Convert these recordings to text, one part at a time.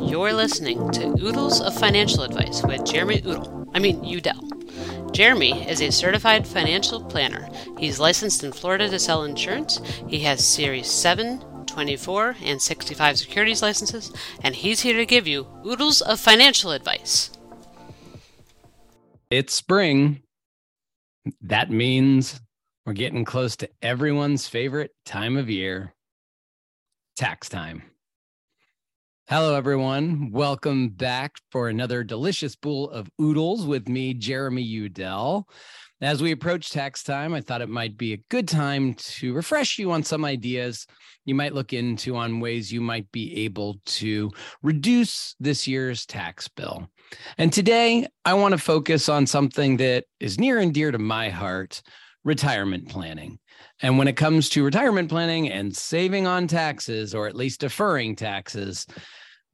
You're listening to Oodles of Financial Advice with Jeremy Oodle. I mean, Udell. Jeremy is a certified financial planner. He's licensed in Florida to sell insurance. He has Series 7, 24, and 65 securities licenses, and he's here to give you oodles of financial advice. It's spring. That means we're getting close to everyone's favorite time of year tax time. Hello, everyone. Welcome back for another delicious bowl of oodles with me, Jeremy Udell. As we approach tax time, I thought it might be a good time to refresh you on some ideas you might look into on ways you might be able to reduce this year's tax bill. And today, I want to focus on something that is near and dear to my heart retirement planning. And when it comes to retirement planning and saving on taxes, or at least deferring taxes,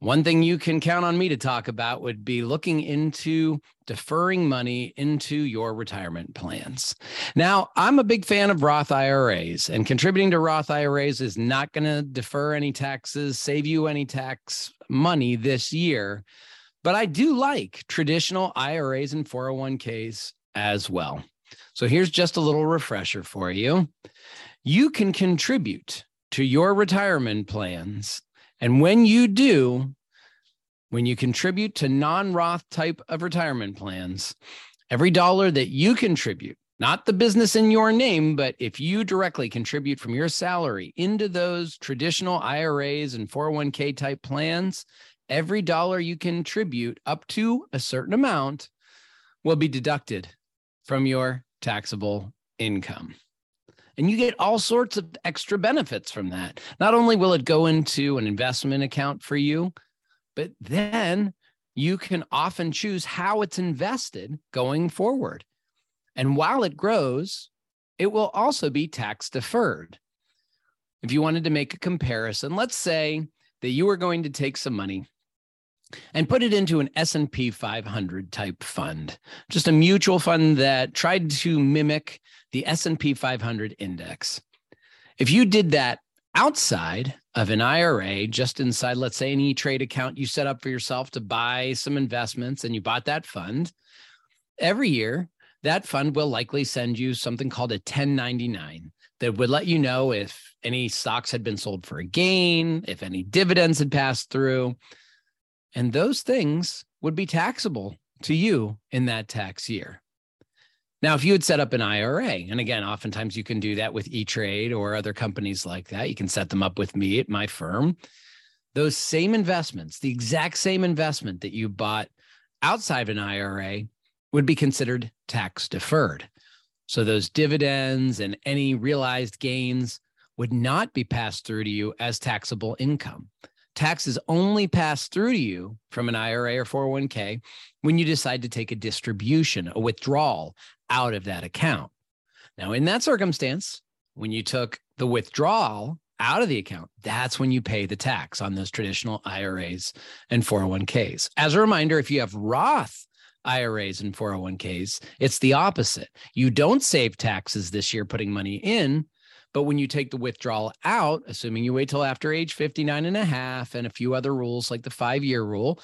one thing you can count on me to talk about would be looking into deferring money into your retirement plans. Now, I'm a big fan of Roth IRAs, and contributing to Roth IRAs is not going to defer any taxes, save you any tax money this year. But I do like traditional IRAs and 401ks as well. So here's just a little refresher for you. You can contribute to your retirement plans and when you do, when you contribute to non Roth type of retirement plans, every dollar that you contribute, not the business in your name, but if you directly contribute from your salary into those traditional IRAs and 401k type plans, every dollar you contribute up to a certain amount will be deducted from your taxable income. And you get all sorts of extra benefits from that. Not only will it go into an investment account for you, but then you can often choose how it's invested going forward. And while it grows, it will also be tax deferred. If you wanted to make a comparison, let's say that you were going to take some money and put it into an S&P 500 type fund, just a mutual fund that tried to mimic the S&P 500 index. If you did that outside of an IRA, just inside, let's say, an E Trade account you set up for yourself to buy some investments and you bought that fund, every year, that fund will likely send you something called a 1099 that would let you know if any stocks had been sold for a gain, if any dividends had passed through. And those things would be taxable to you in that tax year. Now, if you had set up an IRA, and again, oftentimes you can do that with E Trade or other companies like that, you can set them up with me at my firm. Those same investments, the exact same investment that you bought outside of an IRA, would be considered tax deferred. So those dividends and any realized gains would not be passed through to you as taxable income. Taxes only pass through to you from an IRA or 401k when you decide to take a distribution, a withdrawal out of that account. Now, in that circumstance, when you took the withdrawal out of the account, that's when you pay the tax on those traditional IRAs and 401ks. As a reminder, if you have Roth IRAs and 401ks, it's the opposite. You don't save taxes this year putting money in, but when you take the withdrawal out, assuming you wait till after age 59 and a half and a few other rules like the five year rule,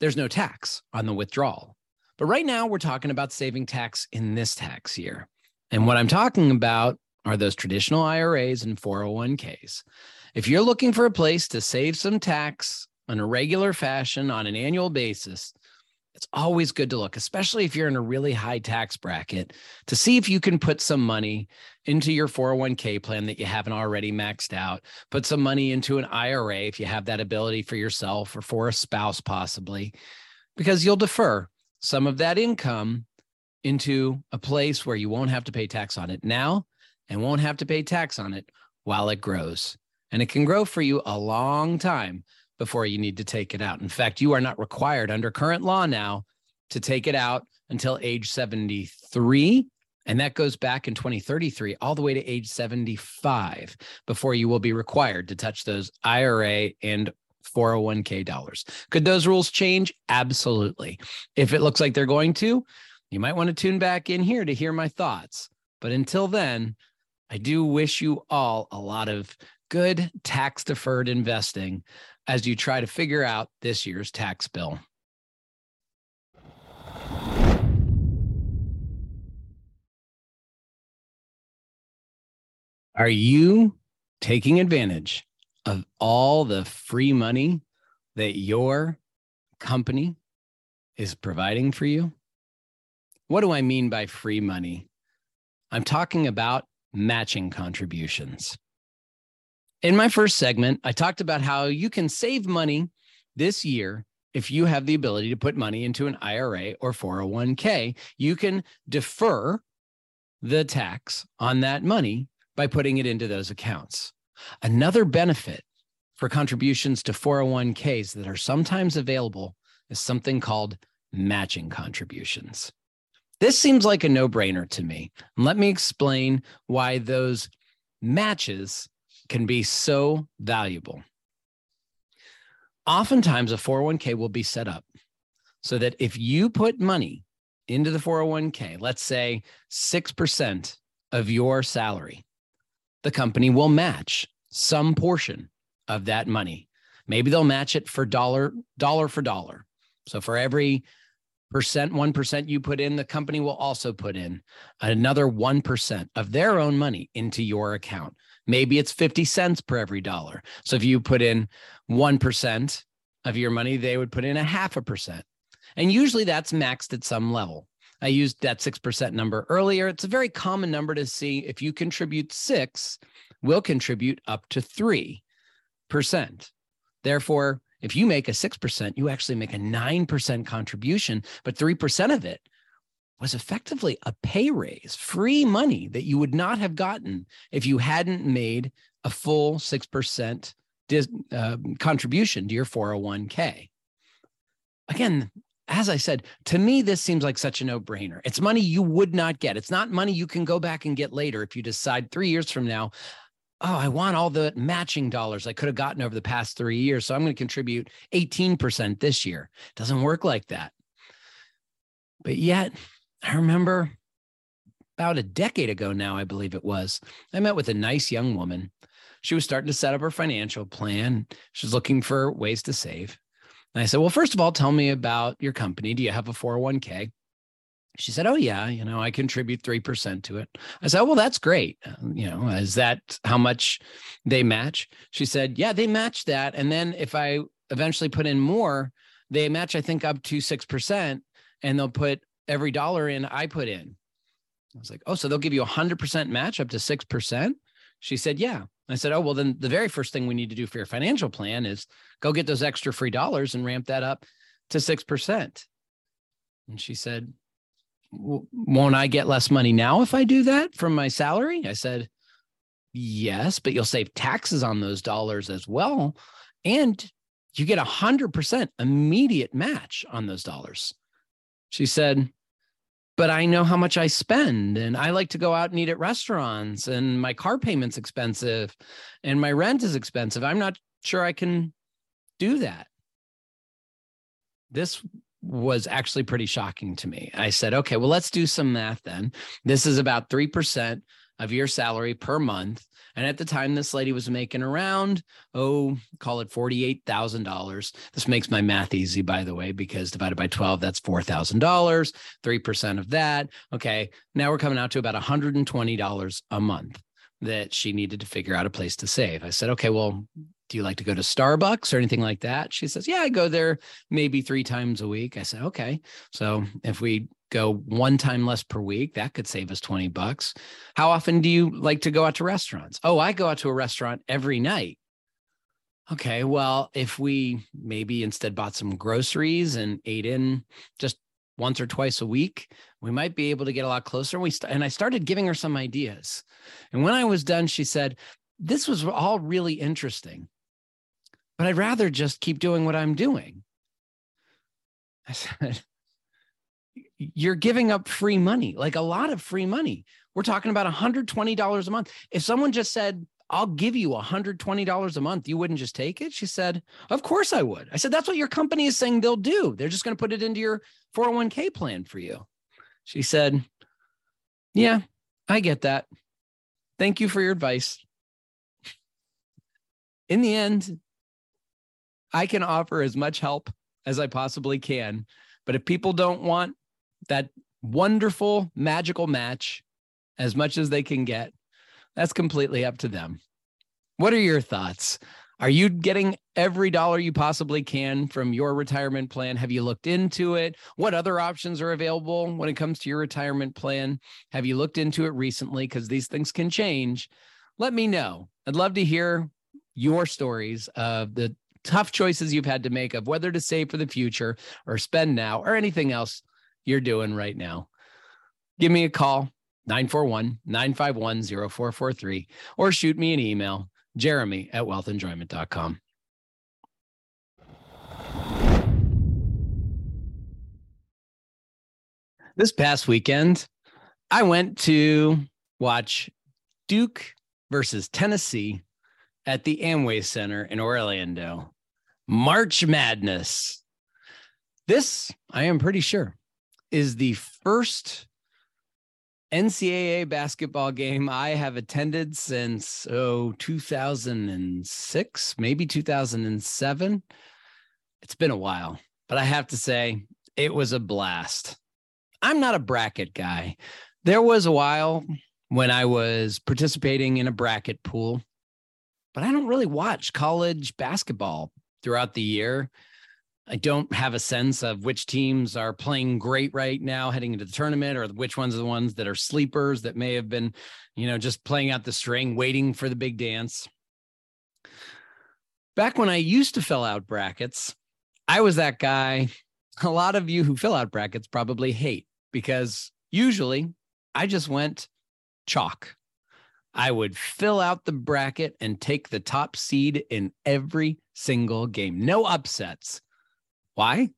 there's no tax on the withdrawal. But right now, we're talking about saving tax in this tax year. And what I'm talking about are those traditional IRAs and 401ks. If you're looking for a place to save some tax on a regular fashion on an annual basis, it's always good to look, especially if you're in a really high tax bracket, to see if you can put some money into your 401k plan that you haven't already maxed out. Put some money into an IRA if you have that ability for yourself or for a spouse, possibly, because you'll defer some of that income into a place where you won't have to pay tax on it now and won't have to pay tax on it while it grows. And it can grow for you a long time before you need to take it out. In fact, you are not required under current law now to take it out until age 73. And that goes back in 2033 all the way to age 75 before you will be required to touch those IRA and 401k dollars. Could those rules change? Absolutely. If it looks like they're going to, you might want to tune back in here to hear my thoughts. But until then, I do wish you all a lot of good tax deferred investing as you try to figure out this year's tax bill. Are you taking advantage of all the free money that your company is providing for you? What do I mean by free money? I'm talking about matching contributions. In my first segment, I talked about how you can save money this year if you have the ability to put money into an IRA or 401k. You can defer the tax on that money by putting it into those accounts. Another benefit for contributions to 401ks that are sometimes available is something called matching contributions. This seems like a no brainer to me. let me explain why those matches can be so valuable. Oftentimes, a 401k will be set up so that if you put money into the 401k, let's say 6% of your salary, the company will match some portion of that money. Maybe they'll match it for dollar, dollar for dollar. So for every percent, 1% you put in, the company will also put in another 1% of their own money into your account. Maybe it's 50 cents per every dollar. So if you put in 1% of your money, they would put in a half a percent. And usually that's maxed at some level. I used that 6% number earlier. It's a very common number to see if you contribute six, will contribute up to 3%. Therefore, if you make a 6%, you actually make a 9% contribution, but 3% of it was effectively a pay raise, free money that you would not have gotten if you hadn't made a full 6% dis, uh, contribution to your 401k. Again, as I said, to me, this seems like such a no brainer. It's money you would not get. It's not money you can go back and get later if you decide three years from now, oh, I want all the matching dollars I could have gotten over the past three years. So I'm going to contribute 18% this year. It doesn't work like that. But yet, I remember about a decade ago now, I believe it was, I met with a nice young woman. She was starting to set up her financial plan. She was looking for ways to save. And I said, Well, first of all, tell me about your company. Do you have a 401k? She said, Oh, yeah, you know, I contribute 3% to it. I said, Well, that's great. Um, you know, is that how much they match? She said, Yeah, they match that. And then if I eventually put in more, they match, I think, up to 6%, and they'll put every dollar in I put in. I was like, Oh, so they'll give you a 100% match up to 6%? She said, Yeah. I said, Oh, well, then the very first thing we need to do for your financial plan is go get those extra free dollars and ramp that up to 6%. And she said, won't I get less money now if I do that from my salary? I said, yes, but you'll save taxes on those dollars as well. And you get a hundred percent immediate match on those dollars. She said, but I know how much I spend and I like to go out and eat at restaurants and my car payment's expensive and my rent is expensive. I'm not sure I can do that. This was actually pretty shocking to me. I said, okay, well, let's do some math then. This is about 3% of your salary per month. And at the time, this lady was making around, oh, call it $48,000. This makes my math easy, by the way, because divided by 12, that's $4,000, 3% of that. Okay. Now we're coming out to about $120 a month that she needed to figure out a place to save. I said, okay, well, do you like to go to Starbucks or anything like that? She says, yeah, I go there maybe three times a week. I said, okay. So if we go one time less per week, that could save us 20 bucks. How often do you like to go out to restaurants? Oh, I go out to a restaurant every night. Okay, well, if we maybe instead bought some groceries and ate in just once or twice a week, we might be able to get a lot closer. We st- and I started giving her some ideas. And when I was done, she said, "This was all really interesting but I'd rather just keep doing what I'm doing. I said, You're giving up free money, like a lot of free money. We're talking about $120 a month. If someone just said, I'll give you $120 a month, you wouldn't just take it? She said, Of course I would. I said, That's what your company is saying they'll do. They're just going to put it into your 401k plan for you. She said, Yeah, I get that. Thank you for your advice. In the end, I can offer as much help as I possibly can. But if people don't want that wonderful, magical match as much as they can get, that's completely up to them. What are your thoughts? Are you getting every dollar you possibly can from your retirement plan? Have you looked into it? What other options are available when it comes to your retirement plan? Have you looked into it recently? Because these things can change. Let me know. I'd love to hear your stories of the tough choices you've had to make of whether to save for the future or spend now or anything else you're doing right now. Give me a call, 941 951 0443, or shoot me an email, jeremy at wealthenjoyment.com. This past weekend, I went to watch Duke versus Tennessee at the Amway Center in Orlando. March Madness. This, I am pretty sure, is the first NCAA basketball game I have attended since oh 2006, maybe 2007. It's been a while, but I have to say it was a blast. I'm not a bracket guy. There was a while when I was participating in a bracket pool, but I don't really watch college basketball throughout the year. I don't have a sense of which teams are playing great right now heading into the tournament or which ones are the ones that are sleepers that may have been, you know, just playing out the string, waiting for the big dance. Back when I used to fill out brackets, I was that guy a lot of you who fill out brackets probably hate because usually I just went chalk. I would fill out the bracket and take the top seed in every single game. No upsets. Why?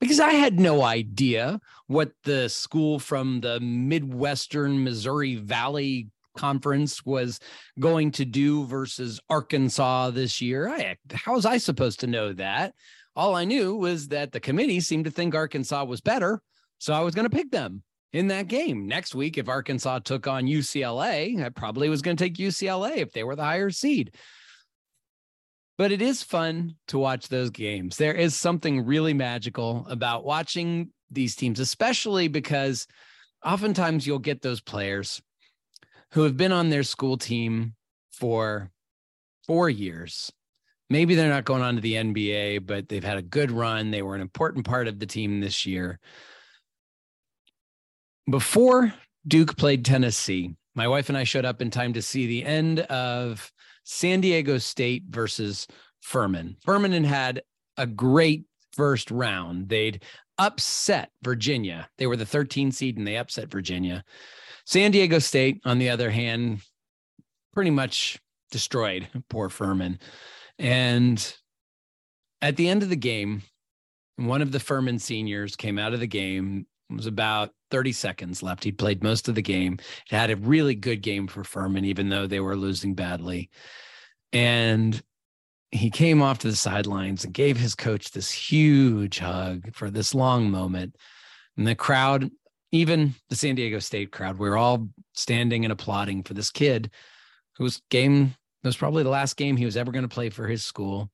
Because I had no idea what the school from the Midwestern Missouri Valley Conference was going to do versus Arkansas this year. I, how was I supposed to know that? All I knew was that the committee seemed to think Arkansas was better. So I was going to pick them in that game. Next week, if Arkansas took on UCLA, I probably was going to take UCLA if they were the higher seed. But it is fun to watch those games. There is something really magical about watching these teams, especially because oftentimes you'll get those players who have been on their school team for four years. Maybe they're not going on to the NBA, but they've had a good run. They were an important part of the team this year before Duke played Tennessee, my wife and I showed up in time to see the end of San Diego State versus Furman. Furman had a great first round. They'd upset Virginia. They were the 13 seed and they upset Virginia. San Diego State, on the other hand, pretty much destroyed poor Furman. And at the end of the game, one of the Furman seniors came out of the game. It was about 30 seconds left. He played most of the game. He had a really good game for Furman, even though they were losing badly. And he came off to the sidelines and gave his coach this huge hug for this long moment. And the crowd, even the San Diego State crowd, we were all standing and applauding for this kid whose game was probably the last game he was ever going to play for his school.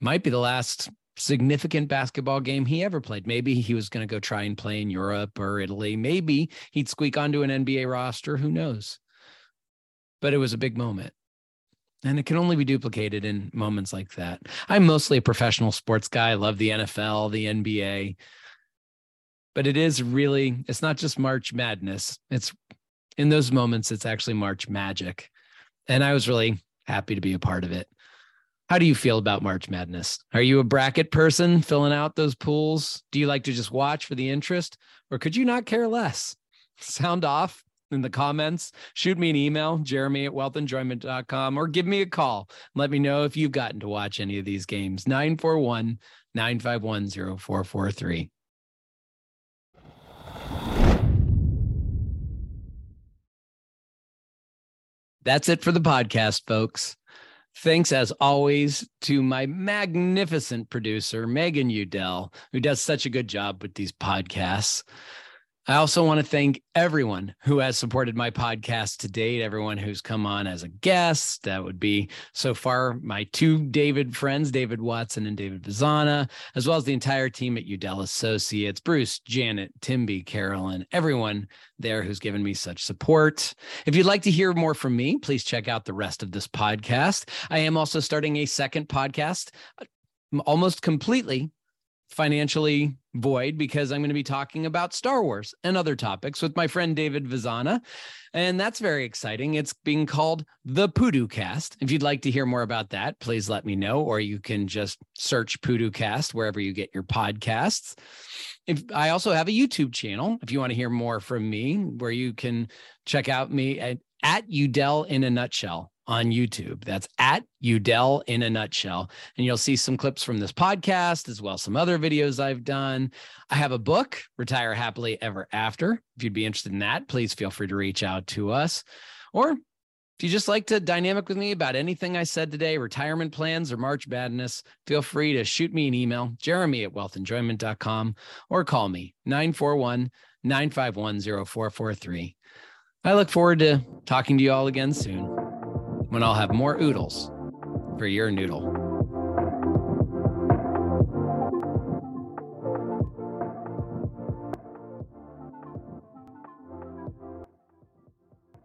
Might be the last significant basketball game he ever played. Maybe he was going to go try and play in Europe or Italy. Maybe he'd squeak onto an NBA roster. Who knows? But it was a big moment. And it can only be duplicated in moments like that. I'm mostly a professional sports guy. I love the NFL, the NBA. But it is really, it's not just March Madness. It's in those moments, it's actually March Magic. And I was really happy to be a part of it. How do you feel about March Madness? Are you a bracket person filling out those pools? Do you like to just watch for the interest or could you not care less? Sound off in the comments. Shoot me an email, jeremy at wealthenjoyment.com, or give me a call. Let me know if you've gotten to watch any of these games. 941 951 0443. That's it for the podcast, folks. Thanks, as always, to my magnificent producer, Megan Udell, who does such a good job with these podcasts. I also want to thank everyone who has supported my podcast to date, everyone who's come on as a guest. That would be so far my two David friends, David Watson and David Vazana, as well as the entire team at Udell Associates, Bruce, Janet, Timby, Carolyn, everyone there who's given me such support. If you'd like to hear more from me, please check out the rest of this podcast. I am also starting a second podcast uh, almost completely financially void because I'm going to be talking about Star Wars and other topics with my friend David Vazana. And that's very exciting. It's being called the Poodoo Cast. If you'd like to hear more about that, please let me know, or you can just search Poodoo Cast wherever you get your podcasts. If I also have a YouTube channel, if you want to hear more from me, where you can check out me at, at Udell in a nutshell on YouTube. That's at Udell in a nutshell. And you'll see some clips from this podcast as well as some other videos I've done. I have a book, Retire Happily Ever After. If you'd be interested in that, please feel free to reach out to us. Or if you just like to dynamic with me about anything I said today, retirement plans or March Madness, feel free to shoot me an email, jeremy at wealthenjoyment.com, or call me 941 951 0443. I look forward to talking to you all again soon when I'll have more oodles for your noodle.